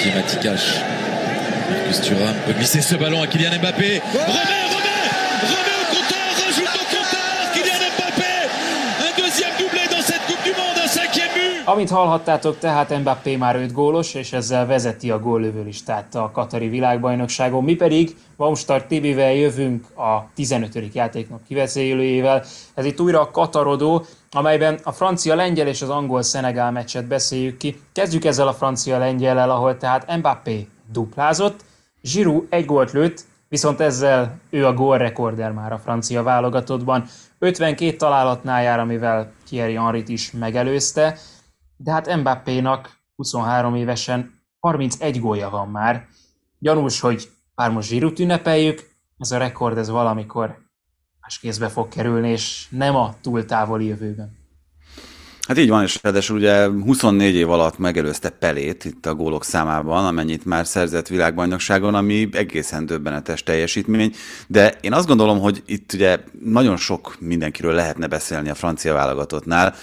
vérifier Matikash. Marcus Thuram peut glisser ce ballon à Kylian Mbappé. Robert, Robert Robert Amint hallhattátok, tehát Mbappé már 5 gólos, és ezzel vezeti a góllövő listát a Katari világbajnokságon. Mi pedig Baumstark TV-vel jövünk a 15. játéknak kiveszélőjével. Ez itt újra a Katarodó, amelyben a francia-lengyel és az angol-szenegál meccset beszéljük ki. Kezdjük ezzel a francia-lengyellel, ahol tehát Mbappé duplázott, Giroud egy gólt lőtt, viszont ezzel ő a gólrekorder már a francia válogatottban. 52 találatnál jár, amivel Thierry Henry-t is megelőzte, de hát Mbappénak 23 évesen 31 gólja van már. Gyanús, hogy bár most Giroud ünnepeljük, ez a rekord ez valamikor más kézbe fog kerülni, és nem a túl távoli jövőben. Hát így van, és ráadásul ugye 24 év alatt megelőzte Pelét itt a gólok számában, amennyit már szerzett világbajnokságon, ami egészen döbbenetes teljesítmény, de én azt gondolom, hogy itt ugye nagyon sok mindenkiről lehetne beszélni a francia válogatottnál.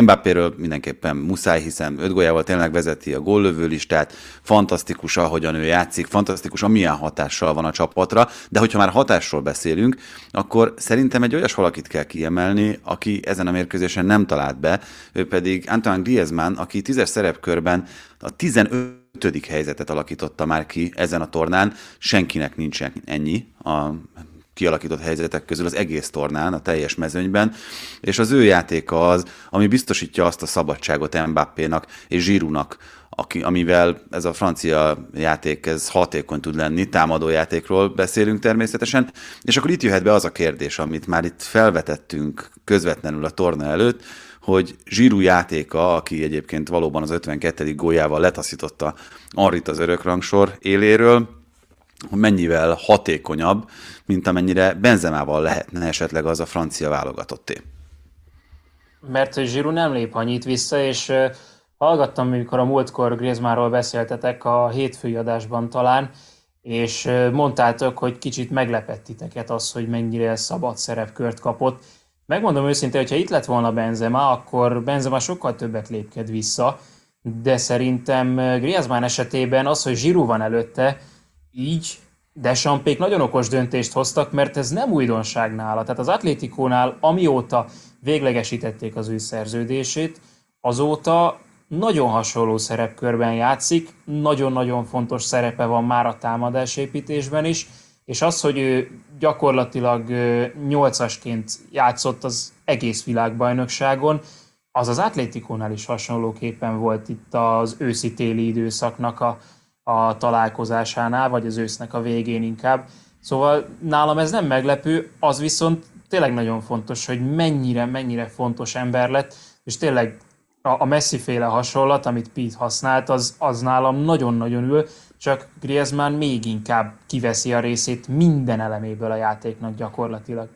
Mbappéről mindenképpen muszáj, hiszen öt gólyával tényleg vezeti a góllövő listát, fantasztikus, ahogyan ő játszik, fantasztikus, amilyen hatással van a csapatra, de hogyha már hatásról beszélünk, akkor szerintem egy olyas valakit kell kiemelni, aki ezen a mérkőzésen nem talált be, ő pedig Antoine Griezmann, aki tízes szerepkörben a 15 helyzetet alakította már ki ezen a tornán, senkinek nincsen ennyi a kialakított helyzetek közül az egész tornán, a teljes mezőnyben, és az ő játéka az, ami biztosítja azt a szabadságot Mbappénak és Zsirúnak, aki, amivel ez a francia játék ez hatékony tud lenni, támadó játékról beszélünk természetesen, és akkor itt jöhet be az a kérdés, amit már itt felvetettünk közvetlenül a torna előtt, hogy Zsirú játéka, aki egyébként valóban az 52. góljával letaszította Arrit az örökrangsor éléről, mennyivel hatékonyabb, mint amennyire Benzemával lehetne esetleg az a francia válogatotté. Mert hogy Zsirú nem lép annyit vissza, és hallgattam, amikor a múltkor Griezmannról beszéltetek a hétfői adásban talán, és mondtátok, hogy kicsit meglepett titeket az, hogy mennyire szabad szerepkört kapott, Megmondom őszintén, hogyha itt lett volna Benzema, akkor Benzema sokkal többet lépked vissza, de szerintem Griezmann esetében az, hogy Giroud van előtte, így Desampék nagyon okos döntést hoztak, mert ez nem újdonság nála. Tehát az Atlétikónál, amióta véglegesítették az ő szerződését, azóta nagyon hasonló szerepkörben játszik, nagyon-nagyon fontos szerepe van már a támadásépítésben is, és az, hogy ő gyakorlatilag nyolcasként játszott az egész világbajnokságon, az az Atlétikónál is hasonlóképpen volt itt az őszi-téli időszaknak a, a találkozásánál, vagy az ősznek a végén inkább. Szóval nálam ez nem meglepő, az viszont tényleg nagyon fontos, hogy mennyire, mennyire fontos ember lett, és tényleg a Messi féle hasonlat, amit Pete használt, az, az nálam nagyon-nagyon ül, csak Griezmann még inkább kiveszi a részét minden eleméből a játéknak gyakorlatilag.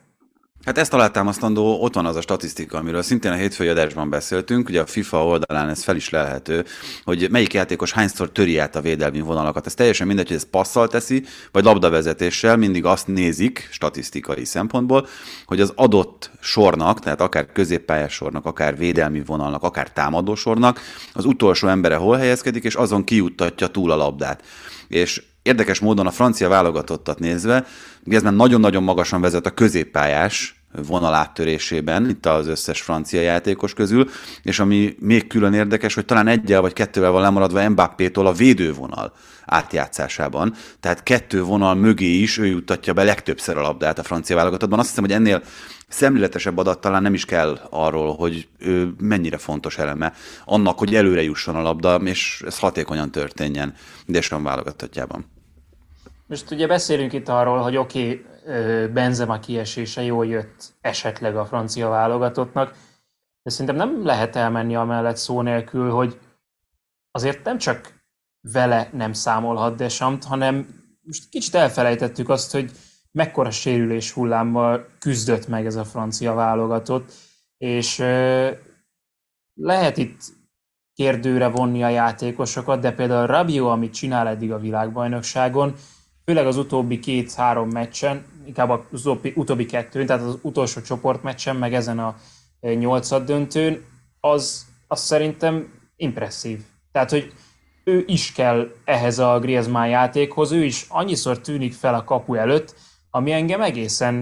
Hát ezt alátámasztandó, ott van az a statisztika, amiről szintén a hétfői adásban beszéltünk, ugye a FIFA oldalán ez fel is lelhető, hogy melyik játékos hányszor töri át a védelmi vonalakat. Ez teljesen mindegy, hogy ez passzal teszi, vagy labdavezetéssel, mindig azt nézik statisztikai szempontból, hogy az adott sornak, tehát akár középpályás sornak, akár védelmi vonalnak, akár támadó sornak, az utolsó embere hol helyezkedik, és azon kijuttatja túl a labdát. És Érdekes módon a francia válogatottat nézve, ez már nagyon-nagyon magasan vezet a középpályás vonal áttörésében, itt az összes francia játékos közül, és ami még külön érdekes, hogy talán egyel vagy kettővel van lemaradva Mbappétól a védővonal átjátszásában, tehát kettő vonal mögé is ő juttatja be legtöbbször a labdát a francia válogatottban. Azt hiszem, hogy ennél szemléletesebb adat talán nem is kell arról, hogy ő mennyire fontos eleme annak, hogy előre jusson a labda, és ez hatékonyan történjen Deschamps válogatottjában. Most ugye beszélünk itt arról, hogy oké, okay, Benzema kiesése jól jött esetleg a francia válogatottnak, de szerintem nem lehet elmenni amellett szó nélkül, hogy azért nem csak vele nem számolhat Desamt, hanem most kicsit elfelejtettük azt, hogy mekkora sérülés hullámmal küzdött meg ez a francia válogatott, és lehet itt kérdőre vonni a játékosokat, de például Rabio, amit csinál eddig a világbajnokságon, főleg az utóbbi két-három meccsen, inkább az utóbbi, kettőn, tehát az utolsó csoportmeccsen, meg ezen a nyolcad döntőn, az, az szerintem impresszív. Tehát, hogy ő is kell ehhez a Griezmann játékhoz, ő is annyiszor tűnik fel a kapu előtt, ami engem egészen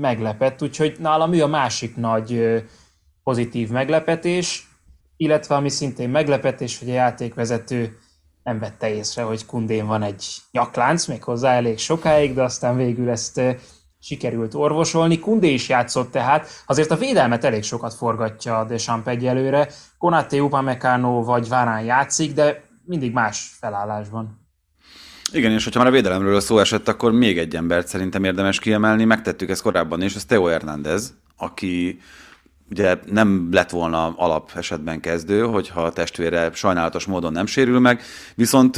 meglepett, úgyhogy nálam ő a másik nagy pozitív meglepetés, illetve ami szintén meglepetés, hogy a játékvezető nem vette észre, hogy Kundén van egy nyaklánc, még hozzá elég sokáig, de aztán végül ezt sikerült orvosolni. Kundé is játszott tehát, azért a védelmet elég sokat forgatja a Deschamps egyelőre. Konate, Upamecano vagy Várán játszik, de mindig más felállásban. Igen, és hogyha már a védelemről szó esett, akkor még egy embert szerintem érdemes kiemelni, megtettük ezt korábban is, ez Theo Hernández, aki ugye nem lett volna alap esetben kezdő, hogyha a testvére sajnálatos módon nem sérül meg, viszont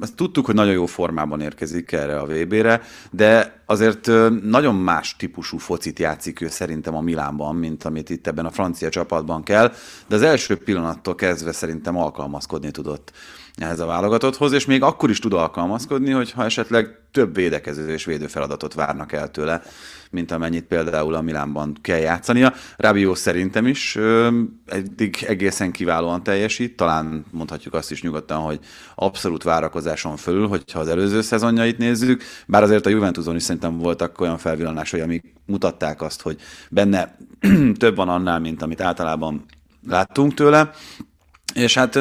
ezt tudtuk, hogy nagyon jó formában érkezik erre a VB-re, de azért nagyon más típusú focit játszik ő szerintem a Milánban, mint amit itt ebben a francia csapatban kell, de az első pillanattól kezdve szerintem alkalmazkodni tudott ehhez a válogatotthoz, és még akkor is tud alkalmazkodni, hogyha esetleg több védekező és védő feladatot várnak el tőle, mint amennyit például a Milánban kell játszania. Rabió szerintem is eddig egészen kiválóan teljesít, talán mondhatjuk azt is nyugodtan, hogy abszolút várakozáson fölül, hogyha az előző szezonjait nézzük, bár azért a Juventuson is szerintem voltak olyan felvillanásai, amik mutatták azt, hogy benne több van annál, mint amit általában láttunk tőle, és hát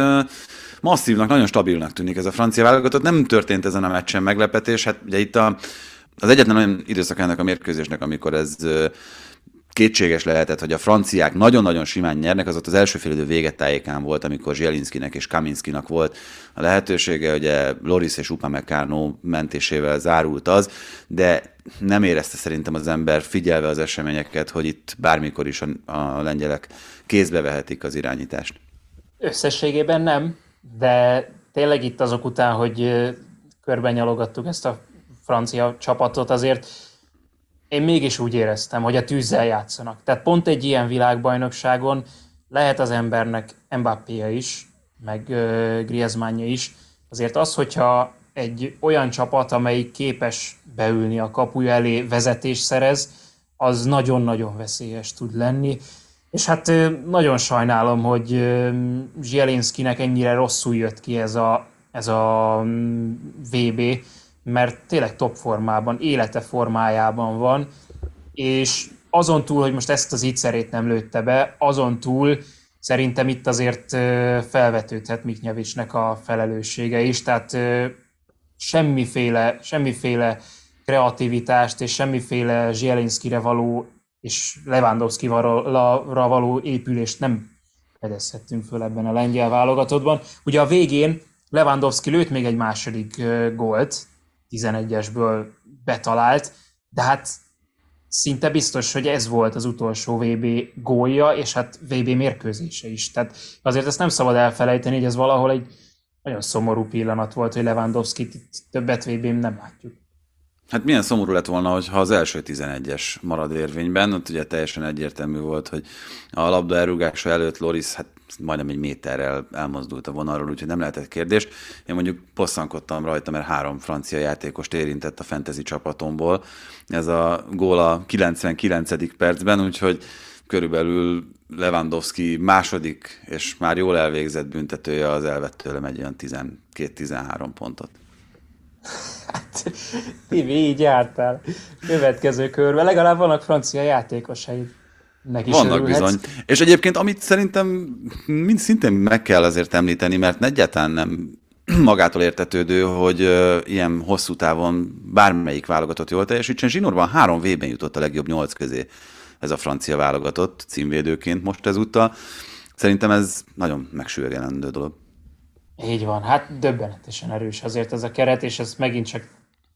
masszívnak, nagyon stabilnak tűnik ez a francia válogatott. Nem történt ezen a meccsen meglepetés. Hát ugye itt a, az egyetlen olyan időszak ennek a mérkőzésnek, amikor ez kétséges lehetett, hogy a franciák nagyon-nagyon simán nyernek, az ott az első félidő végetájékán volt, amikor Zsielinszkinek és Kaminskinak volt a lehetősége, ugye Loris és Upamecano mentésével zárult az, de nem érezte szerintem az ember figyelve az eseményeket, hogy itt bármikor is a, a lengyelek kézbe vehetik az irányítást. Összességében nem, de tényleg itt azok után, hogy körben nyalogattuk ezt a francia csapatot, azért én mégis úgy éreztem, hogy a tűzzel játszanak. Tehát pont egy ilyen világbajnokságon lehet az embernek Mbappé is, meg Griezmannja is. Azért az, hogyha egy olyan csapat, amelyik képes beülni a kapuja elé, vezetés szerez, az nagyon-nagyon veszélyes tud lenni. És hát nagyon sajnálom, hogy Zsielinszkinek ennyire rosszul jött ki ez a, ez a mm, VB, mert tényleg top formában, élete formájában van, és azon túl, hogy most ezt az ígyszerét nem lőtte be, azon túl szerintem itt azért felvetődhet Miknyevicsnek a felelőssége is, tehát semmiféle, semmiféle kreativitást és semmiféle Zsielinszkire való és Lewandowski-ra való épülést nem fedezhettünk föl ebben a lengyel válogatottban. Ugye a végén Lewandowski lőtt még egy második gólt, 11-esből betalált, de hát szinte biztos, hogy ez volt az utolsó VB gólja, és hát VB mérkőzése is. Tehát azért ezt nem szabad elfelejteni, hogy ez valahol egy nagyon szomorú pillanat volt, hogy Lewandowski-t többet VB-n nem látjuk. Hát milyen szomorú lett volna, hogyha az első 11-es marad érvényben, ott ugye teljesen egyértelmű volt, hogy a labda elrúgása előtt Loris hát majdnem egy méterrel elmozdult a vonalról, úgyhogy nem lehetett kérdés. Én mondjuk posszankodtam rajta, mert három francia játékost érintett a fantasy csapatomból. Ez a gól a 99. percben, úgyhogy körülbelül Lewandowski második és már jól elvégzett büntetője az elvett tőlem egy olyan 12-13 pontot. Hát, Tibi, így jártál. Következő körbe. Legalább vannak francia játékosaid. Neki Vannak bizony. És egyébként, amit szerintem mind szintén meg kell azért említeni, mert egyáltalán nem magától értetődő, hogy uh, ilyen hosszú távon bármelyik válogatott jól teljesítsen. Zsinórban három V-ben jutott a legjobb nyolc közé ez a francia válogatott címvédőként most ezúttal. Szerintem ez nagyon megsüvegelendő dolog. Így van, hát döbbenetesen erős azért ez a keret, és ezt megint csak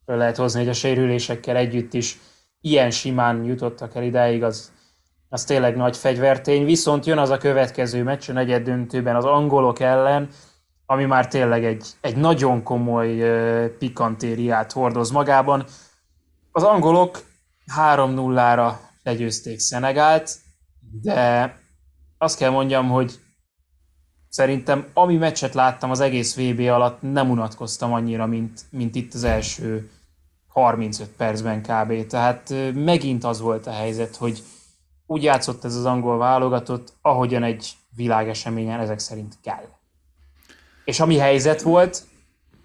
lehet hozni, hogy a sérülésekkel együtt is ilyen simán jutottak el idáig, az, az tényleg nagy fegyvertény. Viszont jön az a következő meccs a negyed az angolok ellen, ami már tényleg egy, egy nagyon komoly pikantériát hordoz magában. Az angolok 3-0-ra legyőzték Szenegált, de azt kell mondjam, hogy szerintem ami meccset láttam az egész VB alatt, nem unatkoztam annyira, mint, mint itt az első 35 percben kb. Tehát megint az volt a helyzet, hogy úgy játszott ez az angol válogatott, ahogyan egy világeseményen ezek szerint kell. és ami helyzet volt,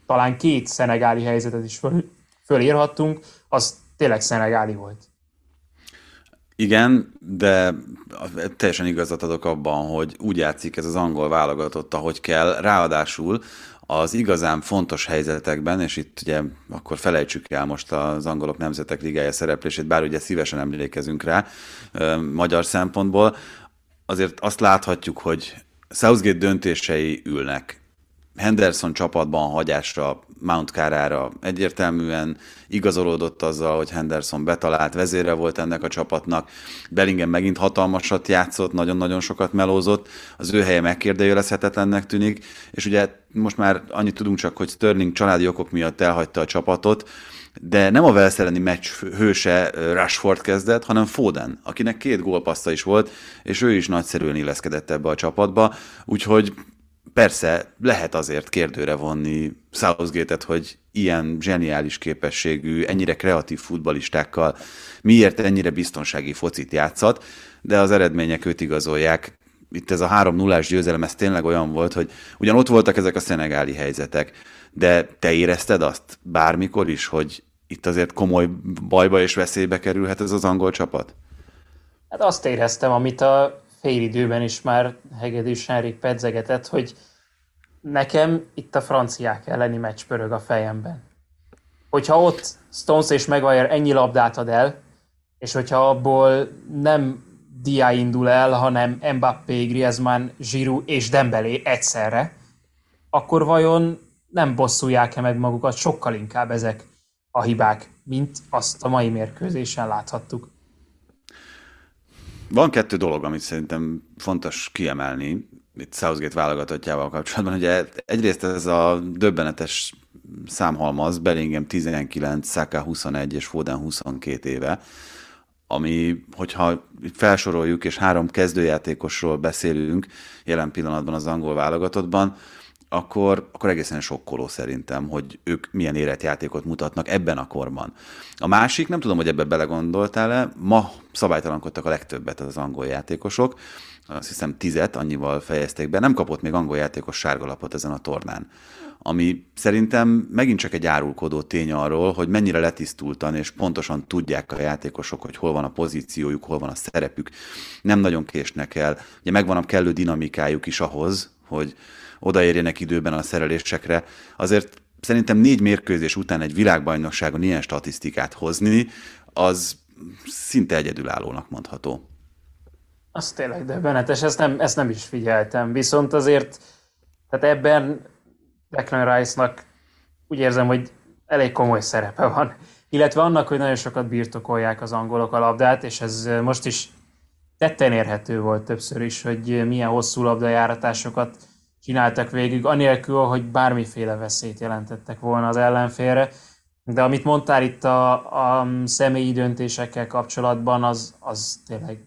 talán két szenegáli helyzetet is föl, fölírhattunk, az tényleg szenegáli volt. Igen, de teljesen igazat adok abban, hogy úgy játszik ez az angol válogatott, ahogy kell. Ráadásul az igazán fontos helyzetekben, és itt ugye akkor felejtsük el most az angolok nemzetek ligája szereplését, bár ugye szívesen emlékezünk rá magyar szempontból, azért azt láthatjuk, hogy Southgate döntései ülnek Henderson csapatban hagyásra, Mount Carára egyértelműen igazolódott azzal, hogy Henderson betalált vezére volt ennek a csapatnak. Bellingham megint hatalmasat játszott, nagyon-nagyon sokat melózott, az ő helye megkérdőjelezhetetlennek tűnik, és ugye most már annyit tudunk csak, hogy Sterling családi okok miatt elhagyta a csapatot, de nem a Velszereni meccs hőse Rashford kezdett, hanem Foden, akinek két gólpaszta is volt, és ő is nagyszerűen illeszkedett ebbe a csapatba, úgyhogy persze lehet azért kérdőre vonni Southgate-et, hogy ilyen zseniális képességű, ennyire kreatív futbalistákkal miért ennyire biztonsági focit játszat, de az eredmények őt igazolják. Itt ez a 3-0-ás győzelem, ez tényleg olyan volt, hogy ugyan ott voltak ezek a szenegáli helyzetek, de te érezted azt bármikor is, hogy itt azért komoly bajba és veszélybe kerülhet ez az angol csapat? Hát azt éreztem, amit a félidőben is már Hegedűs Henrik pedzegetett, hogy nekem itt a franciák elleni meccs pörög a fejemben. Hogyha ott Stones és Maguire ennyi labdát ad el, és hogyha abból nem Dia indul el, hanem Mbappé, Griezmann, Giroud és Dembélé egyszerre, akkor vajon nem bosszulják-e meg magukat sokkal inkább ezek a hibák, mint azt a mai mérkőzésen láthattuk? Van kettő dolog, amit szerintem fontos kiemelni itt Southgate válogatottjával kapcsolatban. Ugye egyrészt ez a döbbenetes számhalmaz, Bellingham 19, Saka 21 és Foden 22 éve, ami, hogyha felsoroljuk, és három kezdőjátékosról beszélünk jelen pillanatban az angol válogatottban, akkor, akkor egészen sokkoló szerintem, hogy ők milyen életjátékot mutatnak ebben a korban. A másik, nem tudom, hogy ebbe belegondoltál-e, ma szabálytalankodtak a legtöbbet az angol játékosok, azt hiszem tizet, annyival fejezték be, nem kapott még angol játékos sárgalapot ezen a tornán. Ami szerintem megint csak egy árulkodó tény arról, hogy mennyire letisztultan és pontosan tudják a játékosok, hogy hol van a pozíciójuk, hol van a szerepük. Nem nagyon késnek el. Ugye megvan a kellő dinamikájuk is ahhoz, hogy odaérjenek időben a szerelésekre. Azért szerintem négy mérkőzés után egy világbajnokságon ilyen statisztikát hozni, az szinte egyedülállónak mondható. Az tényleg döbbenetes, ezt nem, ezt nem is figyeltem. Viszont azért, tehát ebben Declan Rice-nak úgy érzem, hogy elég komoly szerepe van. Illetve annak, hogy nagyon sokat birtokolják az angolok a labdát, és ez most is tetten érhető volt többször is, hogy milyen hosszú labdajáratásokat csináltak végig, anélkül, hogy bármiféle veszélyt jelentettek volna az ellenfélre. De amit mondtál itt a, a személyi döntésekkel kapcsolatban, az, az tényleg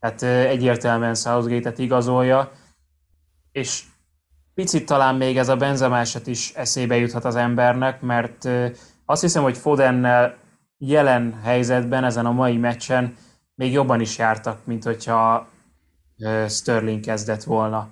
tehát egyértelműen Southgate-et igazolja, és picit talán még ez a Benzema eset is eszébe juthat az embernek, mert azt hiszem, hogy Fodennel jelen helyzetben, ezen a mai meccsen még jobban is jártak, mint hogyha Sterling kezdett volna.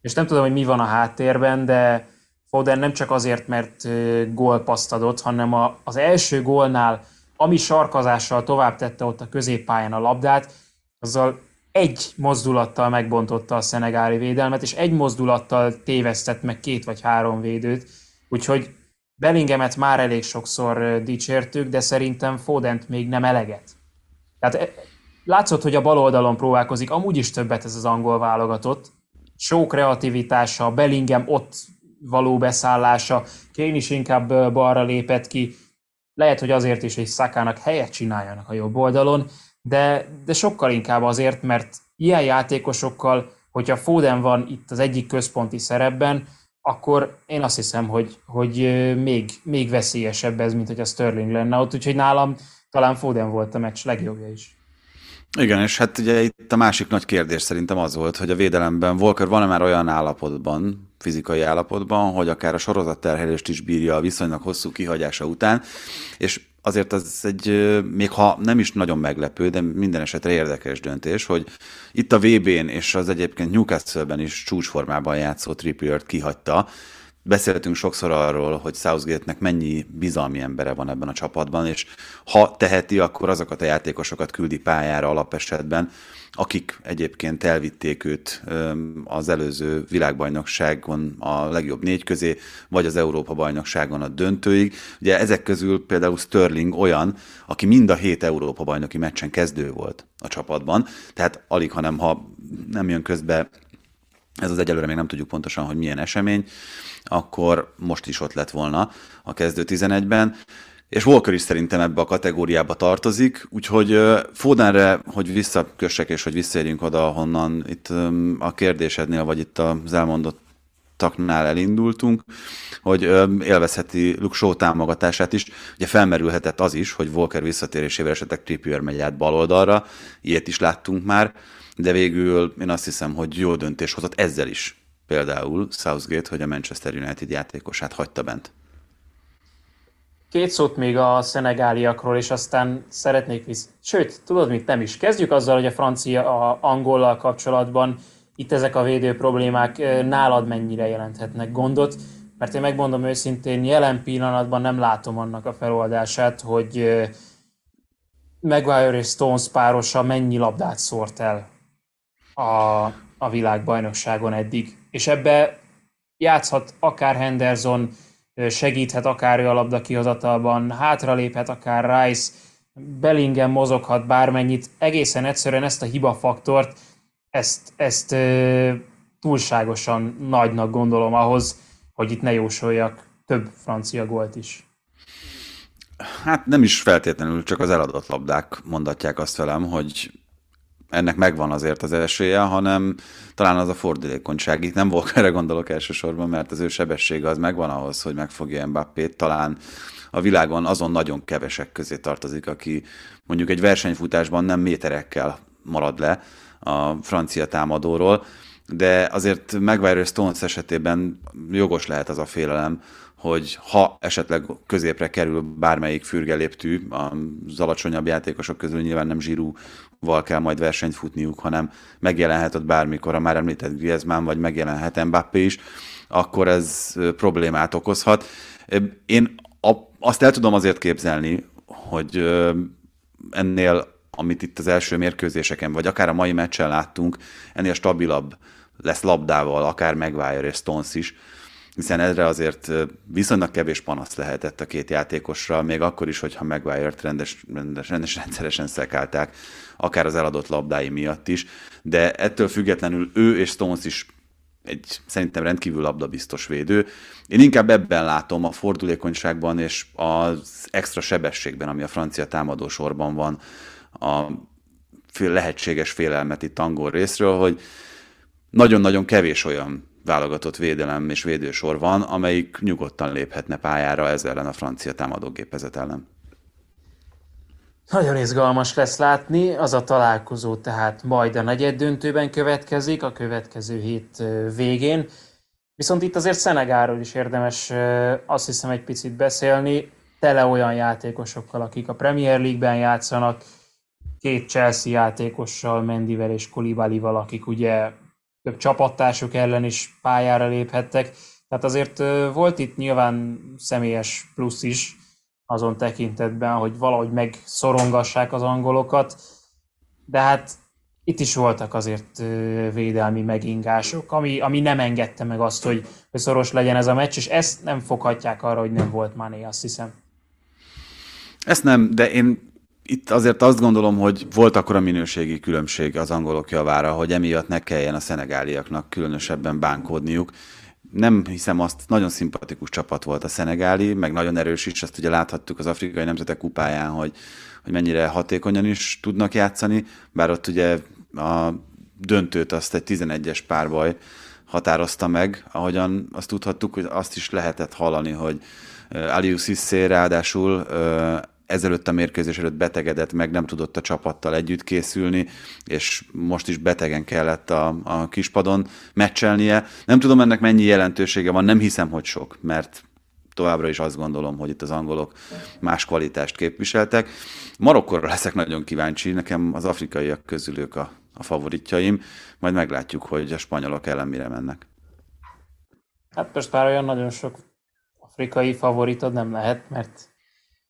És nem tudom, hogy mi van a háttérben, de Foden nem csak azért, mert gólpaszt adott, hanem a, az első gólnál, ami sarkazással tovább tette ott a középpályán a labdát, azzal egy mozdulattal megbontotta a szenegári védelmet, és egy mozdulattal tévesztett meg két vagy három védőt, úgyhogy Bellinghamet már elég sokszor dicsértük, de szerintem Fodent még nem eleget. Tehát e, látszott, hogy a bal oldalon próbálkozik, amúgy is többet ez az angol válogatott. Só kreativitása, Bellingham ott való beszállása, Kane is inkább balra lépett ki, lehet, hogy azért is, hogy Szakának helyet csináljanak a jobb oldalon, de, de sokkal inkább azért, mert ilyen játékosokkal, hogyha Foden van itt az egyik központi szerepben, akkor én azt hiszem, hogy, hogy még, még veszélyesebb ez, mint hogy a Sterling lenne ott, úgyhogy nálam talán Foden volt a meccs legjobbja is. Igen, és hát ugye itt a másik nagy kérdés szerintem az volt, hogy a védelemben Volker van-e már olyan állapotban, fizikai állapotban, hogy akár a sorozatterhelést is bírja a viszonylag hosszú kihagyása után, és azért az egy, még ha nem is nagyon meglepő, de minden esetre érdekes döntés, hogy itt a VB-n és az egyébként Newcastle-ben is csúcsformában játszó Trippier-t kihagyta, Beszéltünk sokszor arról, hogy Southgate-nek mennyi bizalmi embere van ebben a csapatban, és ha teheti, akkor azokat a játékosokat küldi pályára alapesetben, akik egyébként elvitték őt az előző világbajnokságon a legjobb négy közé, vagy az Európa-bajnokságon a döntőig. Ugye ezek közül például Sterling olyan, aki mind a hét Európa-bajnoki meccsen kezdő volt a csapatban, tehát alig, hanem ha nem jön közbe ez az egyelőre még nem tudjuk pontosan, hogy milyen esemény, akkor most is ott lett volna a kezdő 11-ben. És Walker is szerintem ebbe a kategóriába tartozik, úgyhogy Fodenre, hogy visszakössek és hogy visszaérjünk oda, honnan itt a kérdésednél, vagy itt az elmondott taknál elindultunk, hogy élvezheti Luke Shaw támogatását is. Ugye felmerülhetett az is, hogy Walker visszatérésével esetleg Trippier megy át baloldalra, ilyet is láttunk már, de végül én azt hiszem, hogy jó döntés hozott ezzel is például Southgate, hogy a Manchester United játékosát hagyta bent. Két szót még a szenegáliakról, és aztán szeretnék visz... Sőt, tudod mit, nem is. Kezdjük azzal, hogy a francia a angollal kapcsolatban itt ezek a védő problémák nálad mennyire jelenthetnek gondot, mert én megmondom őszintén, jelen pillanatban nem látom annak a feloldását, hogy Maguire és Stones párosa mennyi labdát szórt el a, a világbajnokságon eddig. És ebbe játszhat akár Henderson, segíthet akár ő a labda kihozatalban, hátraléphet akár Rice, Bellingham mozoghat bármennyit, egészen egyszerűen ezt a hibafaktort, ezt, ezt ö, túlságosan nagynak gondolom ahhoz, hogy itt ne jósoljak több francia gólt is. Hát nem is feltétlenül, csak az eladott labdák mondatják azt velem, hogy ennek megvan azért az esélye, hanem talán az a fordulékonyság. Itt nem erre gondolok elsősorban, mert az ő sebessége az megvan ahhoz, hogy megfogja Mbappét. Talán a világon azon nagyon kevesek közé tartozik, aki mondjuk egy versenyfutásban nem méterekkel marad le a francia támadóról, de azért Maguire Stones esetében jogos lehet az a félelem, hogy ha esetleg középre kerül bármelyik fürgeléptű, az alacsonyabb játékosok közül nyilván nem Zsirúval kell majd versenyt futniuk, hanem megjelenhet ott bármikor a már említett Griezmann, vagy megjelenhet Mbappé is, akkor ez problémát okozhat. Én azt el tudom azért képzelni, hogy ennél, amit itt az első mérkőzéseken, vagy akár a mai meccsen láttunk, ennél stabilabb lesz labdával, akár Maguire és Stones is, hiszen ezre azért viszonylag kevés panasz lehetett a két játékosra, még akkor is, hogyha Maguire-t rendes, rendes, rendes rendszeresen szekálták, akár az eladott labdái miatt is, de ettől függetlenül ő és Stones is egy szerintem rendkívül labdabiztos védő. Én inkább ebben látom a fordulékonyságban és az extra sebességben, ami a francia támadósorban van, a lehetséges félelmet itt angol részről, hogy nagyon-nagyon kevés olyan válogatott védelem és védősor van, amelyik nyugodtan léphetne pályára ez ellen a francia támadógépezet ellen. Nagyon izgalmas lesz látni, az a találkozó tehát majd a negyed döntőben következik, a következő hét végén. Viszont itt azért Szenegáról is érdemes azt hiszem egy picit beszélni, tele olyan játékosokkal, akik a Premier League-ben játszanak, két Chelsea játékossal, Mendivel és Kolibalival, akik ugye több csapattársuk ellen is pályára léphettek. Tehát azért volt itt nyilván személyes plusz is azon tekintetben, hogy valahogy megszorongassák az angolokat, de hát itt is voltak azért védelmi megingások, ami, ami nem engedte meg azt, hogy, hogy szoros legyen ez a meccs, és ezt nem foghatják arra, hogy nem volt Mané, azt hiszem. Ezt nem, de én itt azért azt gondolom, hogy volt akkor a minőségi különbség az angolok javára, hogy emiatt ne kelljen a szenegáliaknak különösebben bánkódniuk. Nem hiszem azt, nagyon szimpatikus csapat volt a szenegáli, meg nagyon erős is, azt ugye láthattuk az afrikai nemzetek kupáján, hogy, hogy mennyire hatékonyan is tudnak játszani, bár ott ugye a döntőt azt egy 11-es párbaj határozta meg, ahogyan azt tudhattuk, hogy azt is lehetett hallani, hogy Alius Sissé ráadásul ezelőtt a mérkőzés előtt betegedett meg, nem tudott a csapattal együtt készülni, és most is betegen kellett a, a kispadon meccselnie. Nem tudom ennek mennyi jelentősége van, nem hiszem, hogy sok, mert továbbra is azt gondolom, hogy itt az angolok más kvalitást képviseltek. Marokkora leszek nagyon kíváncsi, nekem az afrikaiak közül ők a, a favoritjaim, majd meglátjuk, hogy a spanyolok ellen mire mennek. Hát most már olyan nagyon sok afrikai favoritod nem lehet, mert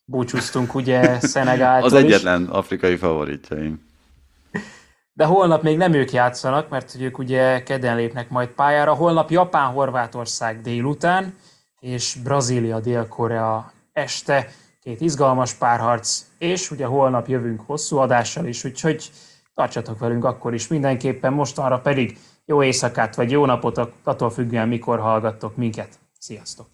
búcsúztunk ugye Szenegáltól Az egyetlen afrikai favoritjaim. De holnap még nem ők játszanak, mert ők ugye kedden lépnek majd pályára. Holnap Japán-Horvátország délután, és Brazília-Dél-Korea este. Két izgalmas párharc, és ugye holnap jövünk hosszú adással is, úgyhogy tartsatok velünk akkor is mindenképpen. Mostanra pedig jó éjszakát vagy jó napot, attól függően mikor hallgattok minket. Sziasztok!